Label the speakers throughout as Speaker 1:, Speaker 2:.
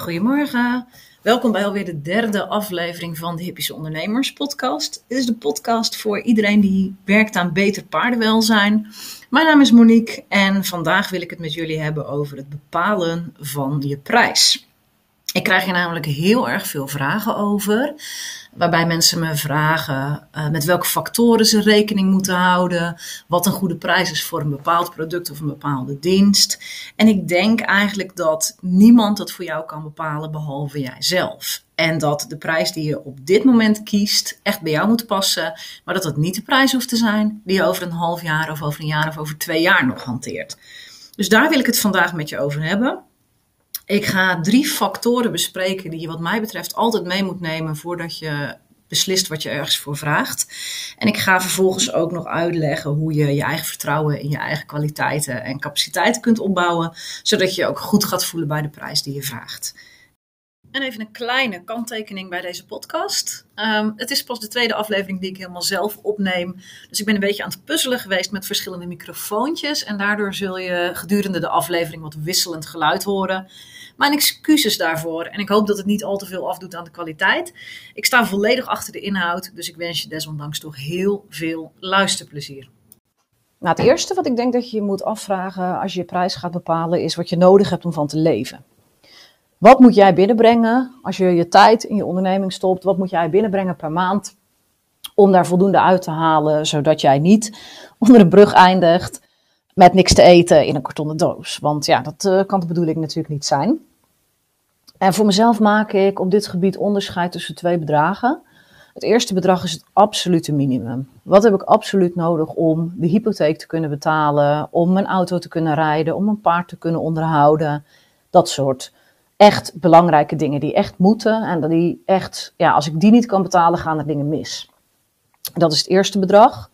Speaker 1: Goedemorgen. Welkom bij alweer de derde aflevering van de Hippische Ondernemers podcast. Dit is de podcast voor iedereen die werkt aan beter paardenwelzijn. Mijn naam is Monique en vandaag wil ik het met jullie hebben over het bepalen van je prijs. Ik krijg hier namelijk heel erg veel vragen over. Waarbij mensen me vragen uh, met welke factoren ze rekening moeten houden. Wat een goede prijs is voor een bepaald product of een bepaalde dienst. En ik denk eigenlijk dat niemand dat voor jou kan bepalen behalve jijzelf. En dat de prijs die je op dit moment kiest echt bij jou moet passen. Maar dat het niet de prijs hoeft te zijn die je over een half jaar of over een jaar of over twee jaar nog hanteert. Dus daar wil ik het vandaag met je over hebben. Ik ga drie factoren bespreken die je wat mij betreft altijd mee moet nemen voordat je beslist wat je ergens voor vraagt. En ik ga vervolgens ook nog uitleggen hoe je je eigen vertrouwen in je eigen kwaliteiten en capaciteiten kunt opbouwen, zodat je je ook goed gaat voelen bij de prijs die je vraagt. En even een kleine kanttekening bij deze podcast. Um, het is pas de tweede aflevering die ik helemaal zelf opneem. Dus ik ben een beetje aan het puzzelen geweest met verschillende microfoontjes. En daardoor zul je gedurende de aflevering wat wisselend geluid horen. Mijn excuses daarvoor. En ik hoop dat het niet al te veel afdoet aan de kwaliteit. Ik sta volledig achter de inhoud. Dus ik wens je desondanks toch heel veel luisterplezier. Nou, het eerste wat ik denk dat je moet afvragen als je je prijs gaat bepalen, is wat je nodig hebt om van te leven. Wat moet jij binnenbrengen als je je tijd in je onderneming stopt? Wat moet jij binnenbrengen per maand om daar voldoende uit te halen, zodat jij niet onder een brug eindigt met niks te eten in een kartonnen doos? Want ja, dat uh, kan de bedoeling natuurlijk niet zijn. En voor mezelf maak ik op dit gebied onderscheid tussen twee bedragen. Het eerste bedrag is het absolute minimum. Wat heb ik absoluut nodig om de hypotheek te kunnen betalen, om mijn auto te kunnen rijden, om een paard te kunnen onderhouden? Dat soort echt belangrijke dingen die echt moeten. En die echt, ja, als ik die niet kan betalen, gaan er dingen mis. Dat is het eerste bedrag.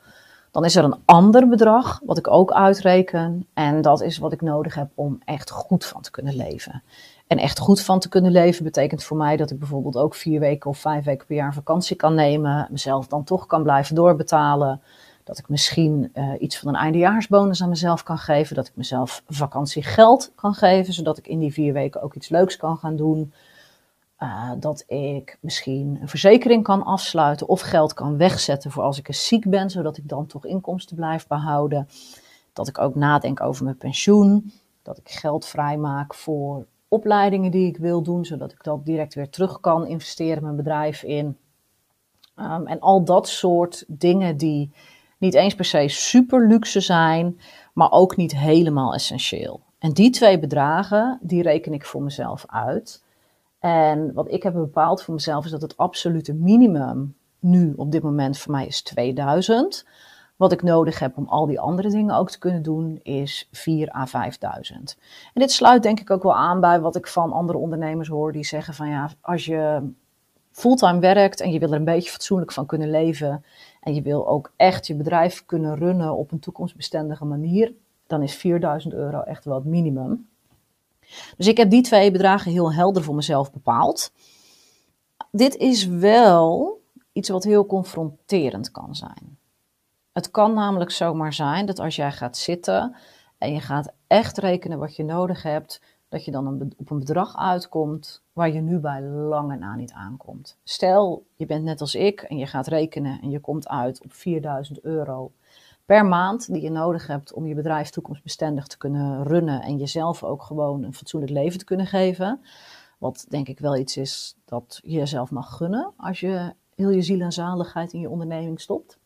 Speaker 1: Dan is er een ander bedrag wat ik ook uitreken. En dat is wat ik nodig heb om echt goed van te kunnen leven. En echt goed van te kunnen leven betekent voor mij dat ik bijvoorbeeld ook vier weken of vijf weken per jaar vakantie kan nemen. Mezelf dan toch kan blijven doorbetalen. Dat ik misschien uh, iets van een eindejaarsbonus aan mezelf kan geven. Dat ik mezelf vakantiegeld kan geven, zodat ik in die vier weken ook iets leuks kan gaan doen. Uh, dat ik misschien een verzekering kan afsluiten of geld kan wegzetten voor als ik eens ziek ben, zodat ik dan toch inkomsten blijf behouden. Dat ik ook nadenk over mijn pensioen. Dat ik geld vrijmaak voor opleidingen die ik wil doen, zodat ik dat direct weer terug kan investeren mijn bedrijf in. Um, en al dat soort dingen die niet eens per se super luxe zijn, maar ook niet helemaal essentieel. En die twee bedragen, die reken ik voor mezelf uit. En wat ik heb bepaald voor mezelf is dat het absolute minimum nu op dit moment voor mij is 2000. Wat ik nodig heb om al die andere dingen ook te kunnen doen, is 4 à 5000. En dit sluit denk ik ook wel aan bij wat ik van andere ondernemers hoor die zeggen van ja, als je fulltime werkt en je wil er een beetje fatsoenlijk van kunnen leven en je wil ook echt je bedrijf kunnen runnen op een toekomstbestendige manier, dan is 4000 euro echt wel het minimum. Dus ik heb die twee bedragen heel helder voor mezelf bepaald. Dit is wel iets wat heel confronterend kan zijn. Het kan namelijk zomaar zijn dat als jij gaat zitten en je gaat echt rekenen wat je nodig hebt, dat je dan op een bedrag uitkomt waar je nu bij lange na niet aankomt. Stel, je bent net als ik en je gaat rekenen en je komt uit op 4000 euro per maand die je nodig hebt om je bedrijf toekomstbestendig te kunnen runnen en jezelf ook gewoon een fatsoenlijk leven te kunnen geven. Wat denk ik wel iets is dat je jezelf mag gunnen als je heel je ziel en zaligheid in je onderneming stopt.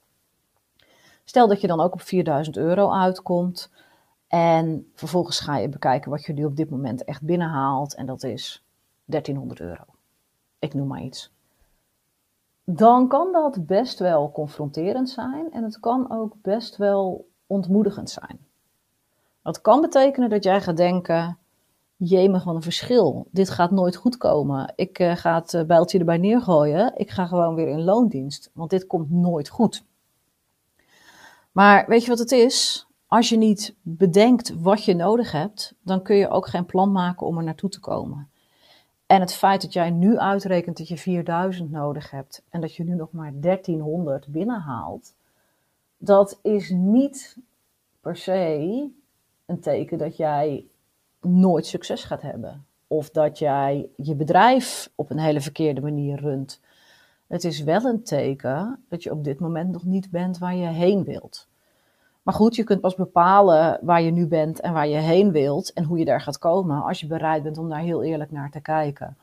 Speaker 1: Stel dat je dan ook op 4000 euro uitkomt. En vervolgens ga je bekijken wat je nu op dit moment echt binnenhaalt. En dat is 1300 euro. Ik noem maar iets. Dan kan dat best wel confronterend zijn. En het kan ook best wel ontmoedigend zijn. Dat kan betekenen dat jij gaat denken: jemig, wat een verschil. Dit gaat nooit goed komen. Ik uh, ga het uh, bijltje erbij neergooien. Ik ga gewoon weer in loondienst. Want dit komt nooit goed. Maar weet je wat het is? Als je niet bedenkt wat je nodig hebt, dan kun je ook geen plan maken om er naartoe te komen. En het feit dat jij nu uitrekent dat je 4000 nodig hebt en dat je nu nog maar 1300 binnenhaalt, dat is niet per se een teken dat jij nooit succes gaat hebben. of dat jij je bedrijf op een hele verkeerde manier runt. Het is wel een teken dat je op dit moment nog niet bent waar je heen wilt. Maar goed, je kunt pas bepalen waar je nu bent en waar je heen wilt en hoe je daar gaat komen als je bereid bent om daar heel eerlijk naar te kijken.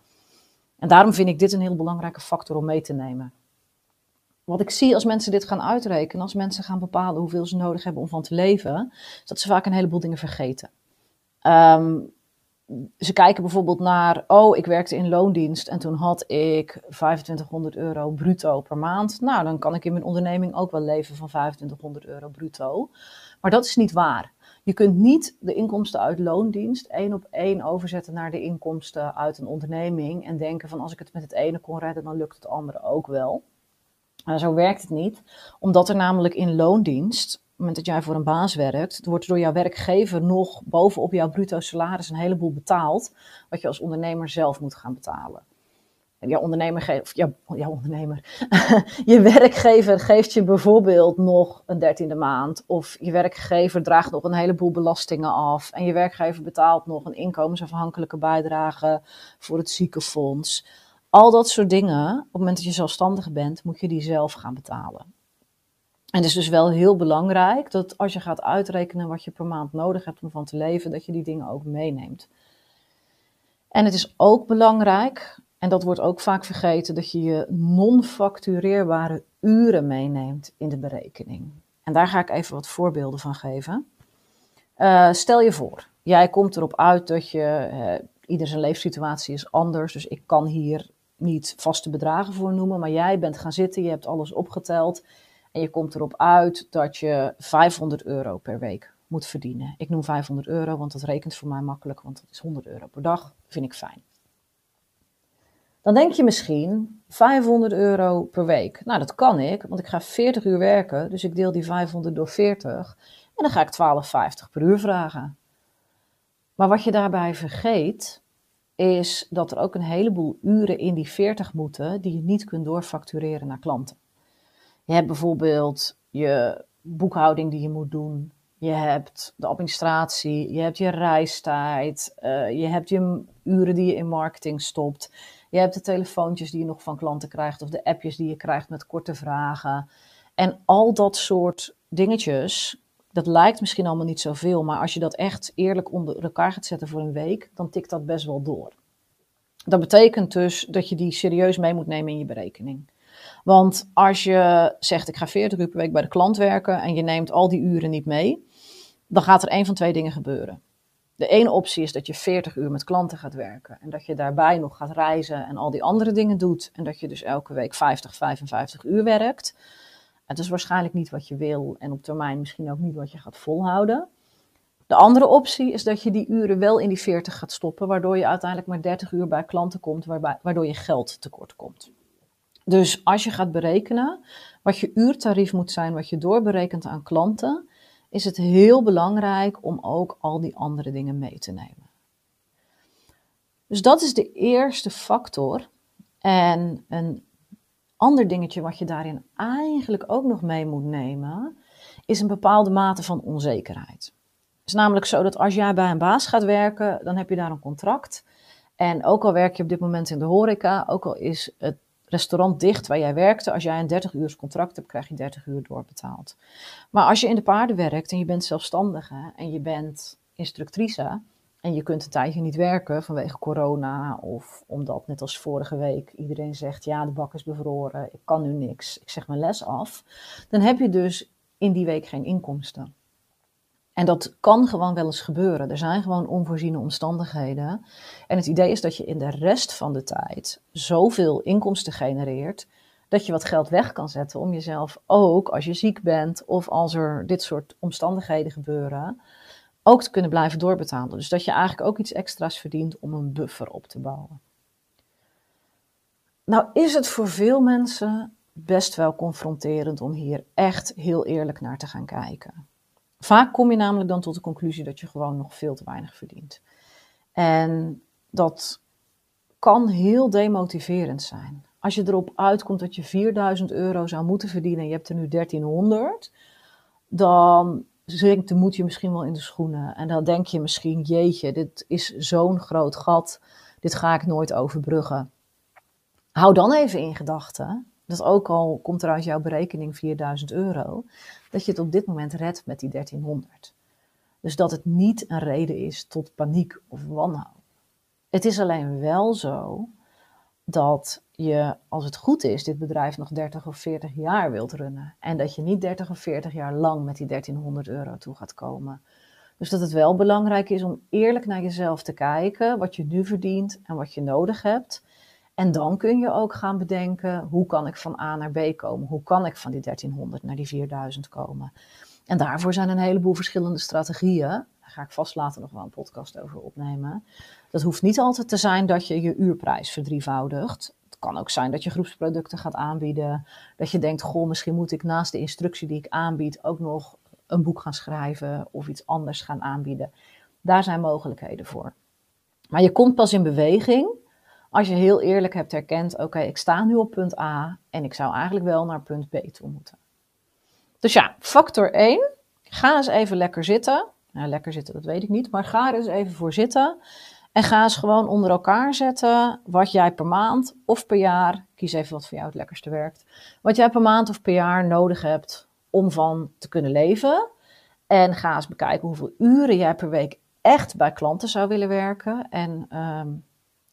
Speaker 1: En daarom vind ik dit een heel belangrijke factor om mee te nemen. Wat ik zie als mensen dit gaan uitrekenen, als mensen gaan bepalen hoeveel ze nodig hebben om van te leven, is dat ze vaak een heleboel dingen vergeten. Um, ze kijken bijvoorbeeld naar, oh, ik werkte in loondienst en toen had ik 2500 euro bruto per maand. Nou, dan kan ik in mijn onderneming ook wel leven van 2500 euro bruto. Maar dat is niet waar. Je kunt niet de inkomsten uit loondienst één op één overzetten naar de inkomsten uit een onderneming en denken van als ik het met het ene kon redden, dan lukt het andere ook wel. Maar zo werkt het niet, omdat er namelijk in loondienst het moment dat jij voor een baas werkt, wordt door jouw werkgever nog bovenop jouw bruto salaris een heleboel betaald, wat je als ondernemer zelf moet gaan betalen. En jouw ondernemer, jouw, jouw ondernemer, je werkgever geeft je bijvoorbeeld nog een dertiende maand, of je werkgever draagt nog een heleboel belastingen af, en je werkgever betaalt nog een inkomensafhankelijke bijdrage voor het ziekenfonds. Al dat soort dingen, op het moment dat je zelfstandig bent, moet je die zelf gaan betalen. En het is dus wel heel belangrijk dat als je gaat uitrekenen wat je per maand nodig hebt om van te leven, dat je die dingen ook meeneemt. En het is ook belangrijk, en dat wordt ook vaak vergeten, dat je je non-factureerbare uren meeneemt in de berekening. En daar ga ik even wat voorbeelden van geven. Uh, stel je voor, jij komt erop uit dat je, uh, ieder zijn leefsituatie is anders, dus ik kan hier niet vaste bedragen voor noemen, maar jij bent gaan zitten, je hebt alles opgeteld en je komt erop uit dat je 500 euro per week moet verdienen. Ik noem 500 euro, want dat rekent voor mij makkelijk, want dat is 100 euro per dag. Vind ik fijn. Dan denk je misschien 500 euro per week. Nou, dat kan ik, want ik ga 40 uur werken, dus ik deel die 500 door 40 en dan ga ik 12,50 per uur vragen. Maar wat je daarbij vergeet, is dat er ook een heleboel uren in die 40 moeten die je niet kunt doorfactureren naar klanten. Je hebt bijvoorbeeld je boekhouding die je moet doen. Je hebt de administratie, je hebt je reistijd, uh, je hebt je uren die je in marketing stopt. Je hebt de telefoontjes die je nog van klanten krijgt of de appjes die je krijgt met korte vragen. En al dat soort dingetjes, dat lijkt misschien allemaal niet zoveel, maar als je dat echt eerlijk onder elkaar gaat zetten voor een week, dan tikt dat best wel door. Dat betekent dus dat je die serieus mee moet nemen in je berekening. Want als je zegt, ik ga 40 uur per week bij de klant werken en je neemt al die uren niet mee, dan gaat er één van twee dingen gebeuren. De ene optie is dat je 40 uur met klanten gaat werken en dat je daarbij nog gaat reizen en al die andere dingen doet en dat je dus elke week 50, 55 uur werkt. Het is waarschijnlijk niet wat je wil en op termijn misschien ook niet wat je gaat volhouden. De andere optie is dat je die uren wel in die 40 gaat stoppen, waardoor je uiteindelijk maar 30 uur bij klanten komt, waardoor je geld tekort komt. Dus als je gaat berekenen wat je uurtarief moet zijn, wat je doorberekent aan klanten, is het heel belangrijk om ook al die andere dingen mee te nemen. Dus dat is de eerste factor. En een ander dingetje wat je daarin eigenlijk ook nog mee moet nemen, is een bepaalde mate van onzekerheid. Het is namelijk zo dat als jij bij een baas gaat werken, dan heb je daar een contract. En ook al werk je op dit moment in de horeca, ook al is het restaurant dicht waar jij werkte. Als jij een 30 uur contract hebt, krijg je 30 uur doorbetaald. Maar als je in de paarden werkt en je bent zelfstandige en je bent instructrice en je kunt een tijdje niet werken vanwege corona of omdat net als vorige week iedereen zegt ja de bak is bevroren, ik kan nu niks, ik zeg mijn les af, dan heb je dus in die week geen inkomsten. En dat kan gewoon wel eens gebeuren. Er zijn gewoon onvoorziene omstandigheden. En het idee is dat je in de rest van de tijd zoveel inkomsten genereert. Dat je wat geld weg kan zetten om jezelf ook als je ziek bent of als er dit soort omstandigheden gebeuren, ook te kunnen blijven doorbetalen. Dus dat je eigenlijk ook iets extra's verdient om een buffer op te bouwen. Nou is het voor veel mensen best wel confronterend om hier echt heel eerlijk naar te gaan kijken. Vaak kom je namelijk dan tot de conclusie dat je gewoon nog veel te weinig verdient. En dat kan heel demotiverend zijn. Als je erop uitkomt dat je 4000 euro zou moeten verdienen en je hebt er nu 1300, dan zinkt de moed je misschien wel in de schoenen. En dan denk je misschien, jeetje, dit is zo'n groot gat. Dit ga ik nooit overbruggen. Hou dan even in gedachten dat ook al komt er uit jouw berekening 4000 euro, dat je het op dit moment redt met die 1300. Dus dat het niet een reden is tot paniek of wanhoop. Het is alleen wel zo dat je, als het goed is, dit bedrijf nog 30 of 40 jaar wilt runnen. En dat je niet 30 of 40 jaar lang met die 1300 euro toe gaat komen. Dus dat het wel belangrijk is om eerlijk naar jezelf te kijken, wat je nu verdient en wat je nodig hebt. En dan kun je ook gaan bedenken, hoe kan ik van A naar B komen? Hoe kan ik van die 1300 naar die 4000 komen? En daarvoor zijn een heleboel verschillende strategieën. Daar ga ik vast later nog wel een podcast over opnemen. Dat hoeft niet altijd te zijn dat je je uurprijs verdrievoudigt. Het kan ook zijn dat je groepsproducten gaat aanbieden. Dat je denkt, goh, misschien moet ik naast de instructie die ik aanbied ook nog een boek gaan schrijven of iets anders gaan aanbieden. Daar zijn mogelijkheden voor. Maar je komt pas in beweging als je heel eerlijk hebt herkend, oké, ik sta nu op punt A en ik zou eigenlijk wel naar punt B toe moeten. Dus ja, factor 1, ga eens even lekker zitten. Nou, lekker zitten, dat weet ik niet, maar ga er eens even voor zitten. En ga eens gewoon onder elkaar zetten wat jij per maand of per jaar, kies even wat voor jou het lekkerste werkt, wat jij per maand of per jaar nodig hebt om van te kunnen leven. En ga eens bekijken hoeveel uren jij per week echt bij klanten zou willen werken. En um,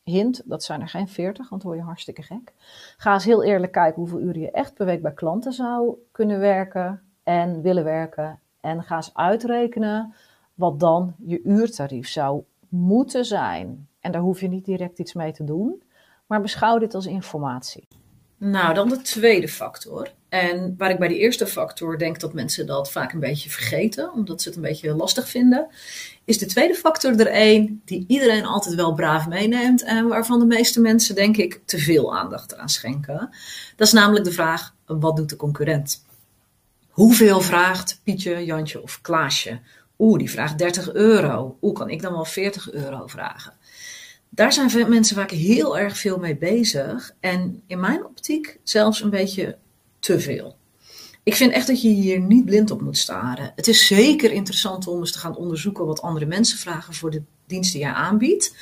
Speaker 1: hint, dat zijn er geen 40, want word je hartstikke gek. Ga eens heel eerlijk kijken hoeveel uren je echt per week bij klanten zou kunnen werken en willen werken. En ga eens uitrekenen wat dan je uurtarief zou moeten zijn. En daar hoef je niet direct iets mee te doen, maar beschouw dit als informatie.
Speaker 2: Nou, dan de tweede factor. En waar ik bij die eerste factor denk dat mensen dat vaak een beetje vergeten, omdat ze het een beetje lastig vinden, is de tweede factor er één die iedereen altijd wel braaf meeneemt en waarvan de meeste mensen, denk ik, te veel aandacht aan schenken. Dat is namelijk de vraag: wat doet de concurrent? Hoeveel vraagt Pietje, Jantje of Klaasje? Oeh, die vraagt 30 euro. Oeh, kan ik dan wel 40 euro vragen? Daar zijn mensen vaak heel erg veel mee bezig. En in mijn optiek zelfs een beetje te veel. Ik vind echt dat je hier niet blind op moet staren. Het is zeker interessant om eens te gaan onderzoeken wat andere mensen vragen voor de dienst die jij aanbiedt.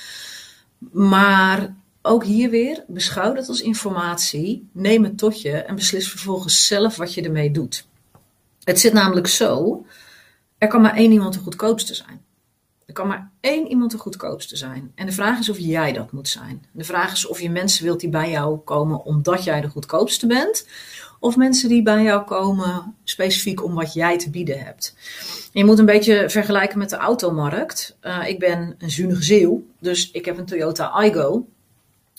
Speaker 2: Maar ook hier weer, beschouw het als informatie, neem het tot je en beslis vervolgens zelf wat je ermee doet. Het zit namelijk zo, er kan maar één iemand de goedkoopste zijn. Er kan maar één iemand de goedkoopste zijn. En de vraag is of jij dat moet zijn. De vraag is of je mensen wilt die bij jou komen omdat jij de goedkoopste bent. Of mensen die bij jou komen specifiek om wat jij te bieden hebt. je moet een beetje vergelijken met de automarkt. Uh, ik ben een zunige zeeuw, dus ik heb een Toyota Igo.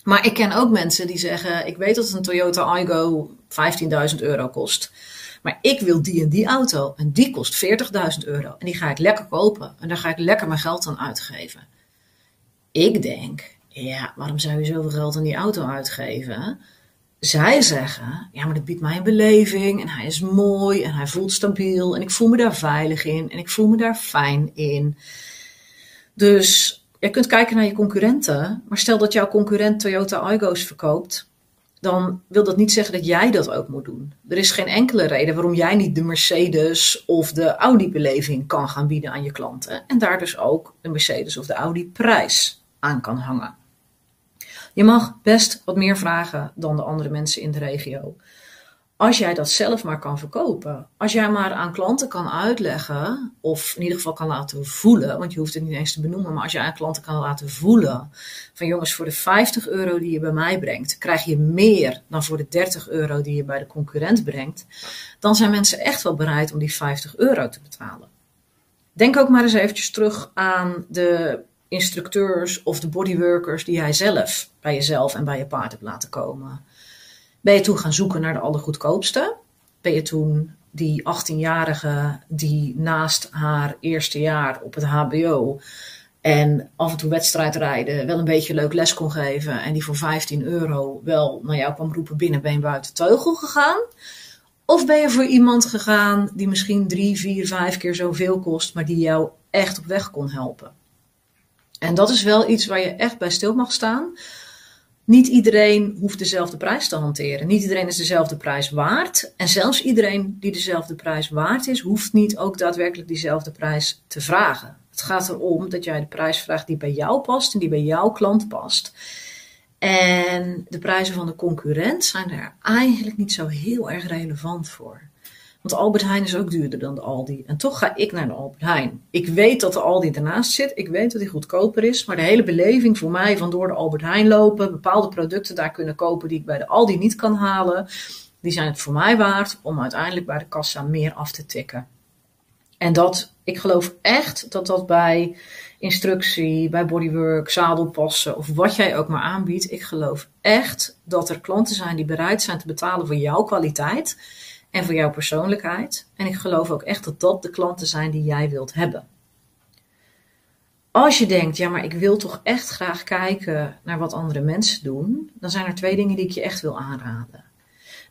Speaker 2: Maar ik ken ook mensen die zeggen: Ik weet dat een Toyota Igo 15.000 euro kost. Maar ik wil die en die auto en die kost 40.000 euro. En die ga ik lekker kopen en daar ga ik lekker mijn geld aan uitgeven. Ik denk, ja, waarom zou je zoveel geld aan die auto uitgeven? Zij zeggen, ja, maar dat biedt mij een beleving en hij is mooi en hij voelt stabiel en ik voel me daar veilig in en ik voel me daar fijn in. Dus je kunt kijken naar je concurrenten, maar stel dat jouw concurrent Toyota Igo's verkoopt, dan wil dat niet zeggen dat jij dat ook moet doen. Er is geen enkele reden waarom jij niet de Mercedes of de Audi-beleving kan gaan bieden aan je klanten. En daar dus ook de Mercedes of de Audi-prijs aan kan hangen. Je mag best wat meer vragen dan de andere mensen in de regio. Als jij dat zelf maar kan verkopen, als jij maar aan klanten kan uitleggen, of in ieder geval kan laten voelen, want je hoeft het niet eens te benoemen, maar als je aan klanten kan laten voelen van jongens, voor de 50 euro die je bij mij brengt, krijg je meer dan voor de 30 euro die je bij de concurrent brengt, dan zijn mensen echt wel bereid om die 50 euro te betalen. Denk ook maar eens eventjes terug aan de instructeurs of de bodyworkers die jij zelf bij jezelf en bij je paard hebt laten komen. Ben je toen gaan zoeken naar de allergoedkoopste? Ben je toen die 18-jarige die naast haar eerste jaar op het HBO en af en toe wedstrijdrijden wel een beetje leuk les kon geven en die voor 15 euro wel naar jou kwam roepen binnenbeen buiten teugel gegaan? Of ben je voor iemand gegaan die misschien drie, vier, vijf keer zoveel kost, maar die jou echt op weg kon helpen? En dat is wel iets waar je echt bij stil mag staan. Niet iedereen hoeft dezelfde prijs te hanteren. Niet iedereen is dezelfde prijs waard. En zelfs iedereen die dezelfde prijs waard is, hoeft niet ook daadwerkelijk diezelfde prijs te vragen. Het gaat erom dat jij de prijs vraagt die bij jou past en die bij jouw klant past. En de prijzen van de concurrent zijn er eigenlijk niet zo heel erg relevant voor. Want Albert Heijn is ook duurder dan de Aldi. En toch ga ik naar de Albert Heijn. Ik weet dat de Aldi ernaast zit. Ik weet dat die goedkoper is. Maar de hele beleving voor mij van door de Albert Heijn lopen, bepaalde producten daar kunnen kopen die ik bij de Aldi niet kan halen, die zijn het voor mij waard om uiteindelijk bij de kassa meer af te tikken. En dat, ik geloof echt dat dat bij instructie, bij bodywork, zadelpassen of wat jij ook maar aanbiedt. Ik geloof echt dat er klanten zijn die bereid zijn te betalen voor jouw kwaliteit en voor jouw persoonlijkheid. En ik geloof ook echt dat dat de klanten zijn die jij wilt hebben. Als je denkt, ja, maar ik wil toch echt graag kijken naar wat andere mensen doen, dan zijn er twee dingen die ik je echt wil aanraden.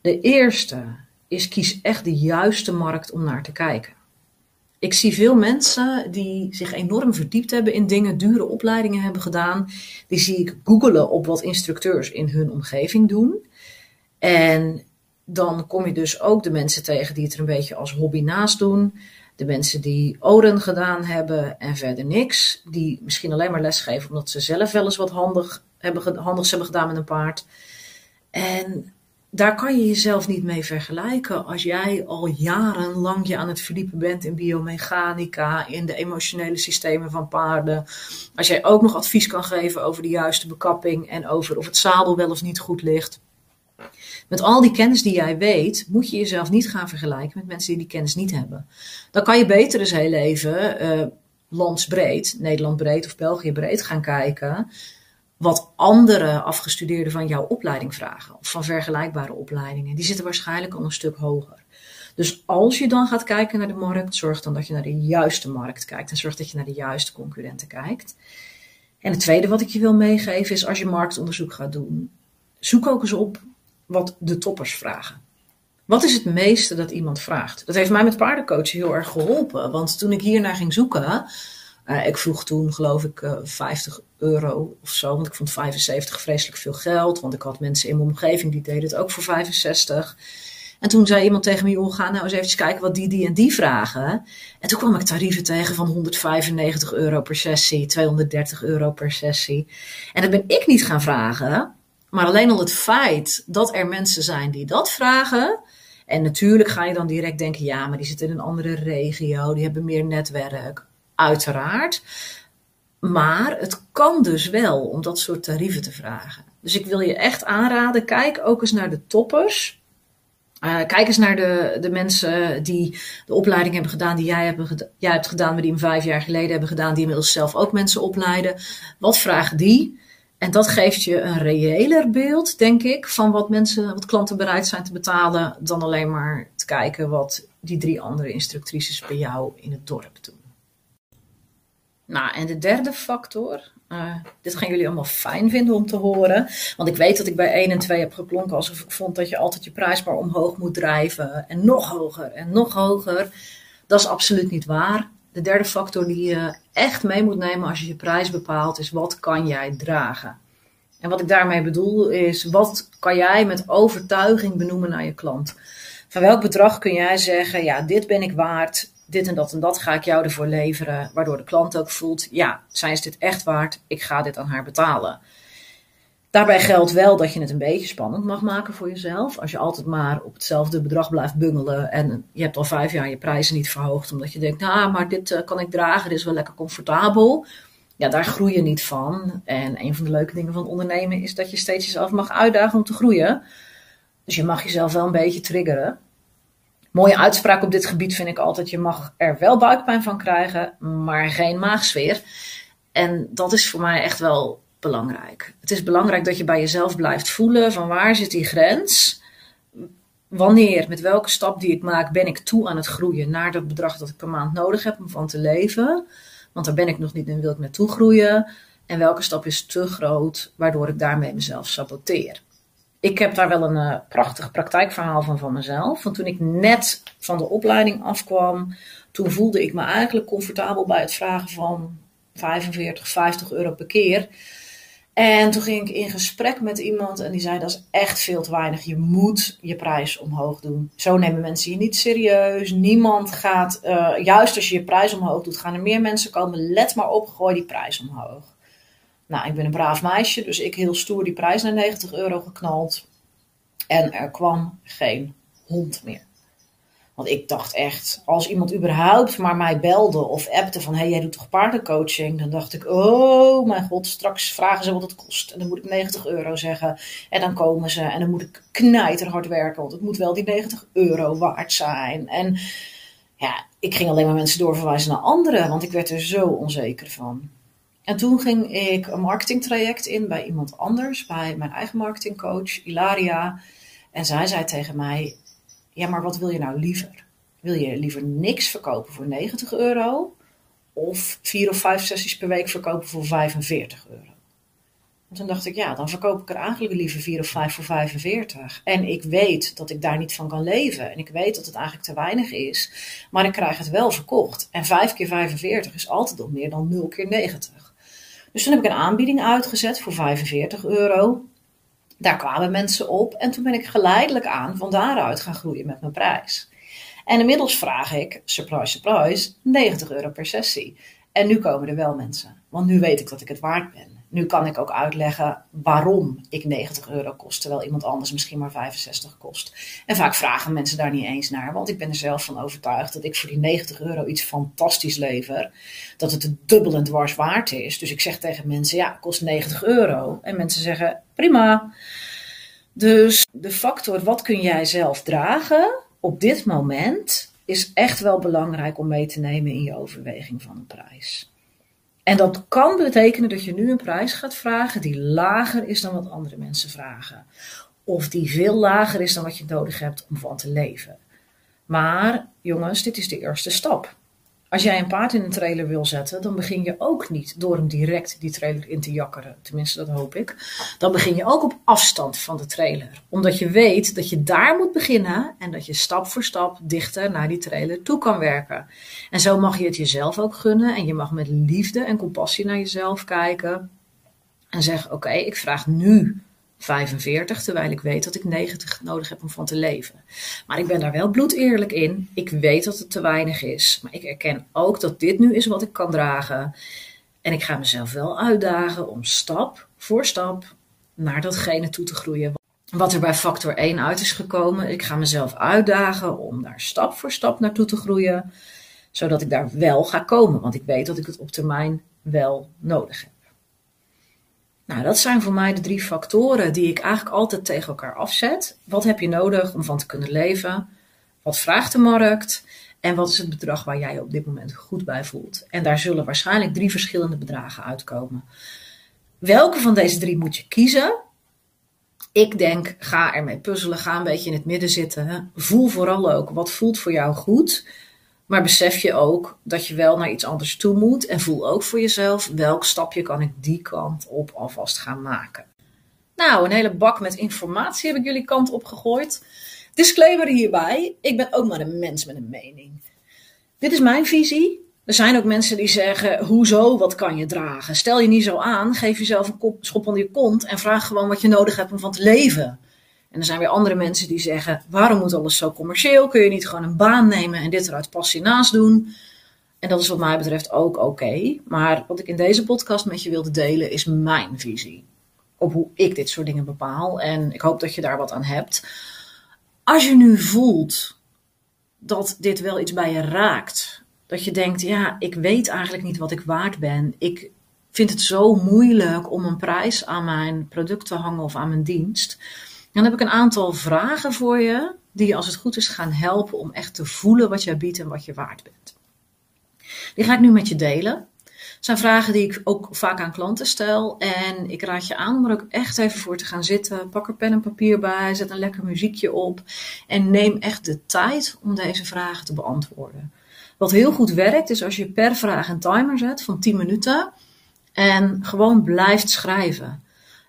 Speaker 2: De eerste is kies echt de juiste markt om naar te kijken. Ik zie veel mensen die zich enorm verdiept hebben in dingen, dure opleidingen hebben gedaan. Die zie ik googelen op wat instructeurs in hun omgeving doen. En dan kom je dus ook de mensen tegen die het er een beetje als hobby naast doen. De mensen die oren gedaan hebben en verder niks. Die misschien alleen maar lesgeven omdat ze zelf wel eens wat handig hebben, handigs hebben gedaan met een paard. En daar kan je jezelf niet mee vergelijken als jij al jarenlang je aan het verdiepen bent in biomechanica, in de emotionele systemen van paarden. Als jij ook nog advies kan geven over de juiste bekapping en over of het zadel wel of niet goed ligt. Met al die kennis die jij weet, moet je jezelf niet gaan vergelijken met mensen die die kennis niet hebben. Dan kan je beter eens heel even uh, landsbreed, Nederland breed of België breed gaan kijken wat andere afgestudeerden van jouw opleiding vragen. Of van vergelijkbare opleidingen. Die zitten waarschijnlijk al een stuk hoger. Dus als je dan gaat kijken naar de markt, zorg dan dat je naar de juiste markt kijkt. En zorg dat je naar de juiste concurrenten kijkt. En het tweede wat ik je wil meegeven is als je marktonderzoek gaat doen. Zoek ook eens op wat de toppers vragen. Wat is het meeste dat iemand vraagt? Dat heeft mij met paardencoachen heel erg geholpen. Want toen ik hiernaar ging zoeken, uh, ik vroeg toen, geloof ik, uh, eh, 50 euro of zo. Want ik vond 75 vreselijk veel geld. Want ik had mensen in mijn omgeving die deden het ook voor 65. En toen zei iemand tegen me: joh, ga nou eens even kijken wat die, die en die vragen. En toen kwam ik tarieven tegen van 195 euro per sessie, 230 euro per sessie. En dat ben ik niet gaan vragen. Maar alleen al het feit dat er mensen zijn die dat vragen. En natuurlijk ga je dan direct denken: ja, maar die zitten in een andere regio, die hebben meer netwerk uiteraard. Maar het kan dus wel om dat soort tarieven te vragen. Dus ik wil je echt aanraden, kijk ook eens naar de toppers. Uh, kijk eens naar de, de mensen die de opleiding hebben gedaan die jij, hebt, jij hebt gedaan, maar die hem vijf jaar geleden hebben gedaan, die inmiddels zelf ook mensen opleiden. Wat vragen die? En dat geeft je een reëler beeld, denk ik, van wat mensen, wat klanten bereid zijn te betalen, dan alleen maar te kijken wat die drie andere instructrices bij jou in het dorp doen. Nou, en de derde factor. Uh, dit gaan jullie allemaal fijn vinden om te horen. Want ik weet dat ik bij 1 en 2 heb geklonken alsof ik vond dat je altijd je prijs maar omhoog moet drijven. En nog hoger en nog hoger. Dat is absoluut niet waar. De derde factor die je echt mee moet nemen als je je prijs bepaalt, is wat kan jij dragen? En wat ik daarmee bedoel is, wat kan jij met overtuiging benoemen naar je klant? Van welk bedrag kun jij zeggen, ja, dit ben ik waard, dit en dat en dat ga ik jou ervoor leveren. Waardoor de klant ook voelt, ja, zij is dit echt waard, ik ga dit aan haar betalen. Daarbij geldt wel dat je het een beetje spannend mag maken voor jezelf. Als je altijd maar op hetzelfde bedrag blijft bungelen en je hebt al vijf jaar je prijzen niet verhoogd omdat je denkt, nou, maar dit eh, kan ik dragen, dit is wel lekker comfortabel. Ja, daar groei je niet van. En een van de leuke dingen van ondernemen is dat je steeds jezelf mag uitdagen om te groeien. Dus je mag jezelf wel een beetje triggeren mooie uitspraak op dit gebied vind ik altijd: je mag er wel buikpijn van krijgen, maar geen maagsfeer. En dat is voor mij echt wel belangrijk. Het is belangrijk dat je bij jezelf blijft voelen van waar zit die grens? Wanneer, met welke stap die ik maak, ben ik toe aan het groeien naar dat bedrag dat ik per maand nodig heb om van te leven? Want daar ben ik nog niet en wil ik naartoe groeien. En welke stap is te groot, waardoor ik daarmee mezelf saboteer? ik heb daar wel een uh, prachtig praktijkverhaal van van mezelf. Want toen ik net van de opleiding afkwam, toen voelde ik me eigenlijk comfortabel bij het vragen van 45, 50 euro per keer. En toen ging ik in gesprek met iemand en die zei: Dat is echt veel te weinig. Je moet je prijs omhoog doen. Zo nemen mensen je niet serieus. Niemand gaat, uh, juist als je je prijs omhoog doet, gaan er meer mensen komen. Let maar op, gooi die prijs omhoog. Nou, ik ben een braaf meisje, dus ik heel stoer die prijs naar 90 euro geknald. En er kwam geen hond meer. Want ik dacht echt, als iemand überhaupt maar mij belde of appte van... hey, jij doet toch paardencoaching? Dan dacht ik, oh mijn god, straks vragen ze wat het kost. En dan moet ik 90 euro zeggen. En dan komen ze en dan moet ik knijterhard werken. Want het moet wel die 90 euro waard zijn. En ja, ik ging alleen maar mensen doorverwijzen naar anderen. Want ik werd er zo onzeker van. En toen ging ik een marketingtraject in bij iemand anders. Bij mijn eigen marketingcoach, Ilaria. En zij zei tegen mij ja, maar wat wil je nou liever? Wil je liever niks verkopen voor 90 euro? Of vier of vijf sessies per week verkopen voor 45 euro? En toen dacht ik, ja, dan verkoop ik er eigenlijk liever vier of vijf voor 45. En ik weet dat ik daar niet van kan leven. En ik weet dat het eigenlijk te weinig is. Maar ik krijg het wel verkocht. En 5 keer 45 is altijd nog meer dan 0 keer 90. Dus toen heb ik een aanbieding uitgezet voor 45 euro. Daar kwamen mensen op en toen ben ik geleidelijk aan van daaruit gaan groeien met mijn prijs. En inmiddels vraag ik, surprise, surprise, 90 euro per sessie. En nu komen er wel mensen, want nu weet ik dat ik het waard ben. Nu kan ik ook uitleggen waarom ik 90 euro kost, terwijl iemand anders misschien maar 65 kost. En vaak vragen mensen daar niet eens naar, want ik ben er zelf van overtuigd dat ik voor die 90 euro iets fantastisch lever. Dat het dubbel en dwars waard is. Dus ik zeg tegen mensen, ja, kost 90 euro. En mensen zeggen, prima. Dus de factor, wat kun jij zelf dragen op dit moment, is echt wel belangrijk om mee te nemen in je overweging van een prijs. En dat kan betekenen dat je nu een prijs gaat vragen die lager is dan wat andere mensen vragen. Of die veel lager is dan wat je nodig hebt om van te leven. Maar jongens, dit is de eerste stap. Als jij een paard in een trailer wil zetten, dan begin je ook niet door hem direct die trailer in te jakkeren. Tenminste, dat hoop ik. Dan begin je ook op afstand van de trailer. Omdat je weet dat je daar moet beginnen en dat je stap voor stap dichter naar die trailer toe kan werken. En zo mag je het jezelf ook gunnen en je mag met liefde en compassie naar jezelf kijken. En zeggen: Oké, ik vraag nu 45, terwijl ik weet dat ik 90 nodig heb om van te leven. Maar ik ben daar wel bloed eerlijk in. Ik weet dat het te weinig is. Maar ik erken ook dat dit nu is wat ik kan dragen. En ik ga mezelf wel uitdagen om stap voor stap naar datgene toe te groeien. Wat er bij factor 1 uit is gekomen. Ik ga mezelf uitdagen om daar stap voor stap naartoe te groeien. Zodat ik daar wel ga komen. Want ik weet dat ik het op termijn wel nodig heb. Nou, dat zijn voor mij de drie factoren die ik eigenlijk altijd tegen elkaar afzet. Wat heb je nodig om van te kunnen leven? Wat vraagt de markt? En wat is het bedrag waar jij je op dit moment goed bij voelt? En daar zullen waarschijnlijk drie verschillende bedragen uitkomen. Welke van deze drie moet je kiezen? Ik denk, ga ermee puzzelen, ga een beetje in het midden zitten. Voel vooral ook wat voelt voor jou goed. Maar besef je ook dat je wel naar iets anders toe moet. En voel ook voor jezelf welk stapje kan ik die kant op alvast gaan maken. Nou, een hele bak met informatie heb ik jullie kant op gegooid. Disclaimer hierbij: ik ben ook maar een mens met een mening. Dit is mijn visie. Er zijn ook mensen die zeggen: hoezo, wat kan je dragen? Stel je niet zo aan, geef jezelf een schop onder je kont en vraag gewoon wat je nodig hebt om van te leven. En er zijn weer andere mensen die zeggen: waarom moet alles zo commercieel? Kun je niet gewoon een baan nemen en dit eruit passie naast doen? En dat is wat mij betreft ook oké. Maar wat ik in deze podcast met je wilde delen is mijn visie. Op hoe ik dit soort dingen bepaal. En ik hoop dat je daar wat aan hebt. Als je nu voelt dat dit wel iets bij je raakt. Dat je denkt, ja, ik weet eigenlijk niet wat ik waard ben. Ik vind het zo moeilijk om een prijs aan mijn product te hangen of aan mijn dienst dan heb ik een aantal vragen voor je, die je als het goed is gaan helpen om echt te voelen wat jij biedt en wat je waard bent. Die ga ik nu met je delen. Het zijn vragen die ik ook vaak aan klanten stel. En ik raad je aan om er ook echt even voor te gaan zitten. Pak er pen en papier bij, zet een lekker muziekje op. En neem echt de tijd om deze vragen te beantwoorden. Wat heel goed werkt, is als je per vraag een timer zet van 10 minuten. En gewoon blijft schrijven.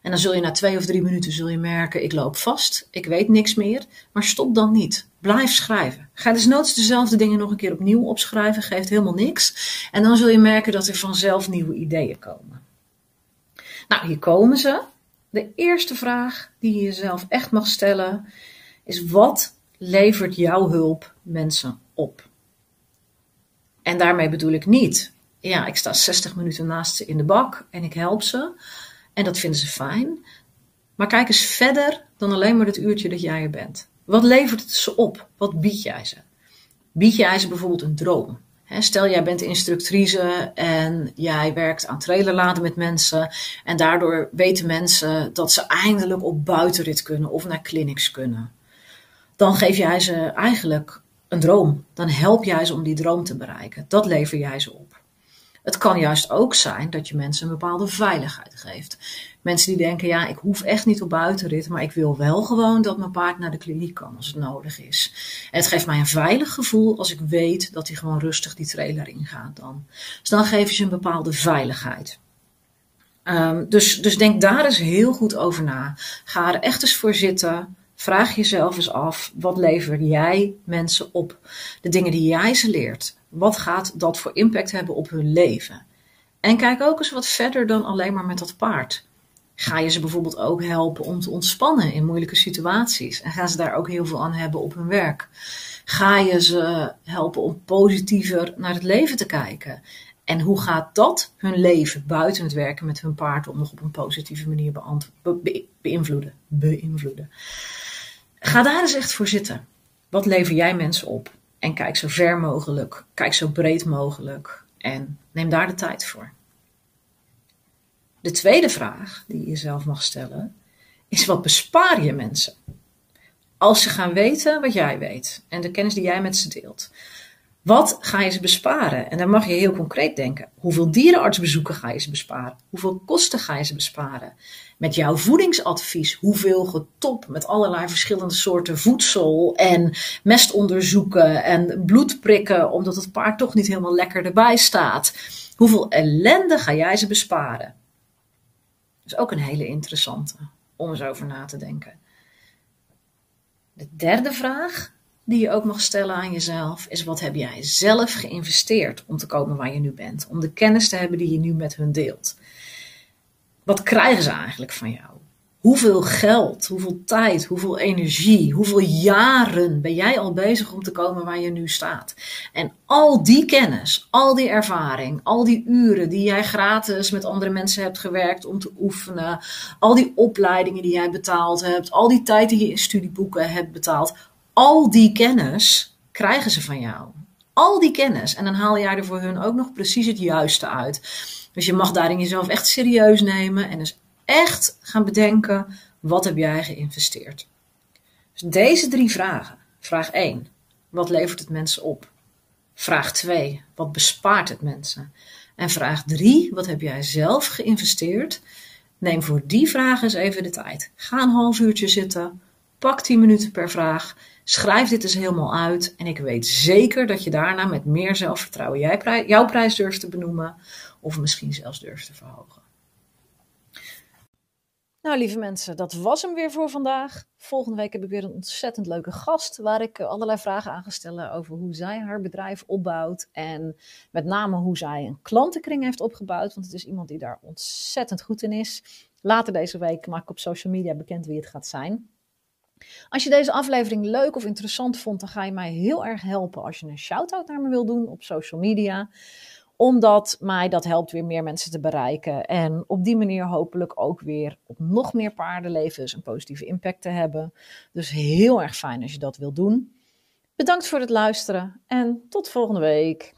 Speaker 2: En dan zul je na twee of drie minuten zul je merken, ik loop vast, ik weet niks meer. Maar stop dan niet. Blijf schrijven. Ga nooit dezelfde dingen nog een keer opnieuw opschrijven, geeft helemaal niks. En dan zul je merken dat er vanzelf nieuwe ideeën komen. Nou, hier komen ze. De eerste vraag die je jezelf echt mag stellen is: wat levert jouw hulp mensen op? En daarmee bedoel ik niet, ja, ik sta 60 minuten naast ze in de bak en ik help ze. En dat vinden ze fijn. Maar kijk eens verder dan alleen maar het uurtje dat jij er bent. Wat levert het ze op? Wat bied jij ze? Bied jij ze bijvoorbeeld een droom? Stel, jij bent instructrice en jij werkt aan trailerladen met mensen. En daardoor weten mensen dat ze eindelijk op buitenrit kunnen of naar clinics kunnen. Dan geef jij ze eigenlijk een droom. Dan help jij ze om die droom te bereiken. Dat lever jij ze op. Het kan juist ook zijn dat je mensen een bepaalde veiligheid geeft. Mensen die denken, ja, ik hoef echt niet op buitenrit, maar ik wil wel gewoon dat mijn paard naar de kliniek kan als het nodig is. En het geeft mij een veilig gevoel als ik weet dat hij gewoon rustig die trailer ingaat dan. Dus dan geven ze een bepaalde veiligheid. Um, dus, dus denk daar eens heel goed over na. Ga er echt eens voor zitten. Vraag jezelf eens af, wat lever jij mensen op? De dingen die jij ze leert, wat gaat dat voor impact hebben op hun leven? En kijk ook eens wat verder dan alleen maar met dat paard. Ga je ze bijvoorbeeld ook helpen om te ontspannen in moeilijke situaties? En gaan ze daar ook heel veel aan hebben op hun werk? Ga je ze helpen om positiever naar het leven te kijken? En hoe gaat dat hun leven buiten het werken met hun paard om nog op een positieve manier be beïnvloeden? beïnvloeden? Ga daar eens echt voor zitten. Wat lever jij mensen op? En kijk zo ver mogelijk, kijk zo breed mogelijk en neem daar de tijd voor. De tweede vraag die je jezelf mag stellen is: wat bespaar je mensen? Als ze gaan weten wat jij weet en de kennis die jij met ze deelt. Wat ga je ze besparen? En dan mag je heel concreet denken. Hoeveel dierenartsbezoeken ga je ze besparen? Hoeveel kosten ga je ze besparen? Met jouw voedingsadvies, hoeveel getop met allerlei verschillende soorten voedsel en mestonderzoeken en bloedprikken, omdat het paard toch niet helemaal lekker erbij staat. Hoeveel ellende ga jij ze besparen? Dat is ook een hele interessante om eens over na te denken. De derde vraag die je ook mag stellen aan jezelf is: wat heb jij zelf geïnvesteerd om te komen waar je nu bent? Om de kennis te hebben die je nu met hun deelt. Wat krijgen ze eigenlijk van jou? Hoeveel geld, hoeveel tijd, hoeveel energie, hoeveel jaren ben jij al bezig om te komen waar je nu staat? En al die kennis, al die ervaring, al die uren die jij gratis met andere mensen hebt gewerkt om te oefenen, al die opleidingen die jij betaald hebt, al die tijd die je in studieboeken hebt betaald, al die kennis krijgen ze van jou. Al die kennis. En dan haal jij er voor hun ook nog precies het juiste uit. Dus je mag daarin jezelf echt serieus nemen en dus echt gaan bedenken: wat heb jij geïnvesteerd? Dus deze drie vragen. Vraag 1. Wat levert het mensen op? Vraag 2. Wat bespaart het mensen? En vraag 3. Wat heb jij zelf geïnvesteerd? Neem voor die vragen eens even de tijd. Ga een half uurtje zitten. Pak 10 minuten per vraag. Schrijf dit eens helemaal uit. En ik weet zeker dat je daarna met meer zelfvertrouwen jij jouw prijs durft te benoemen. Of misschien zelfs durft te verhogen.
Speaker 1: Nou, lieve mensen, dat was hem weer voor vandaag. Volgende week heb ik weer een ontzettend leuke gast waar ik eh, allerlei vragen aan ga stellen over hoe zij haar bedrijf opbouwt en met name hoe zij een klantenkring heeft opgebouwd, want het is iemand die daar ontzettend goed in is. Later deze week maak ik op social media bekend wie het gaat zijn. Als je deze aflevering leuk of interessant vond, dan ga je mij heel erg helpen als je een shout-out naar me wil doen op social media omdat mij dat helpt weer meer mensen te bereiken. En op die manier hopelijk ook weer op nog meer paardenlevens een positieve impact te hebben. Dus heel erg fijn als je dat wilt doen. Bedankt voor het luisteren en tot volgende week.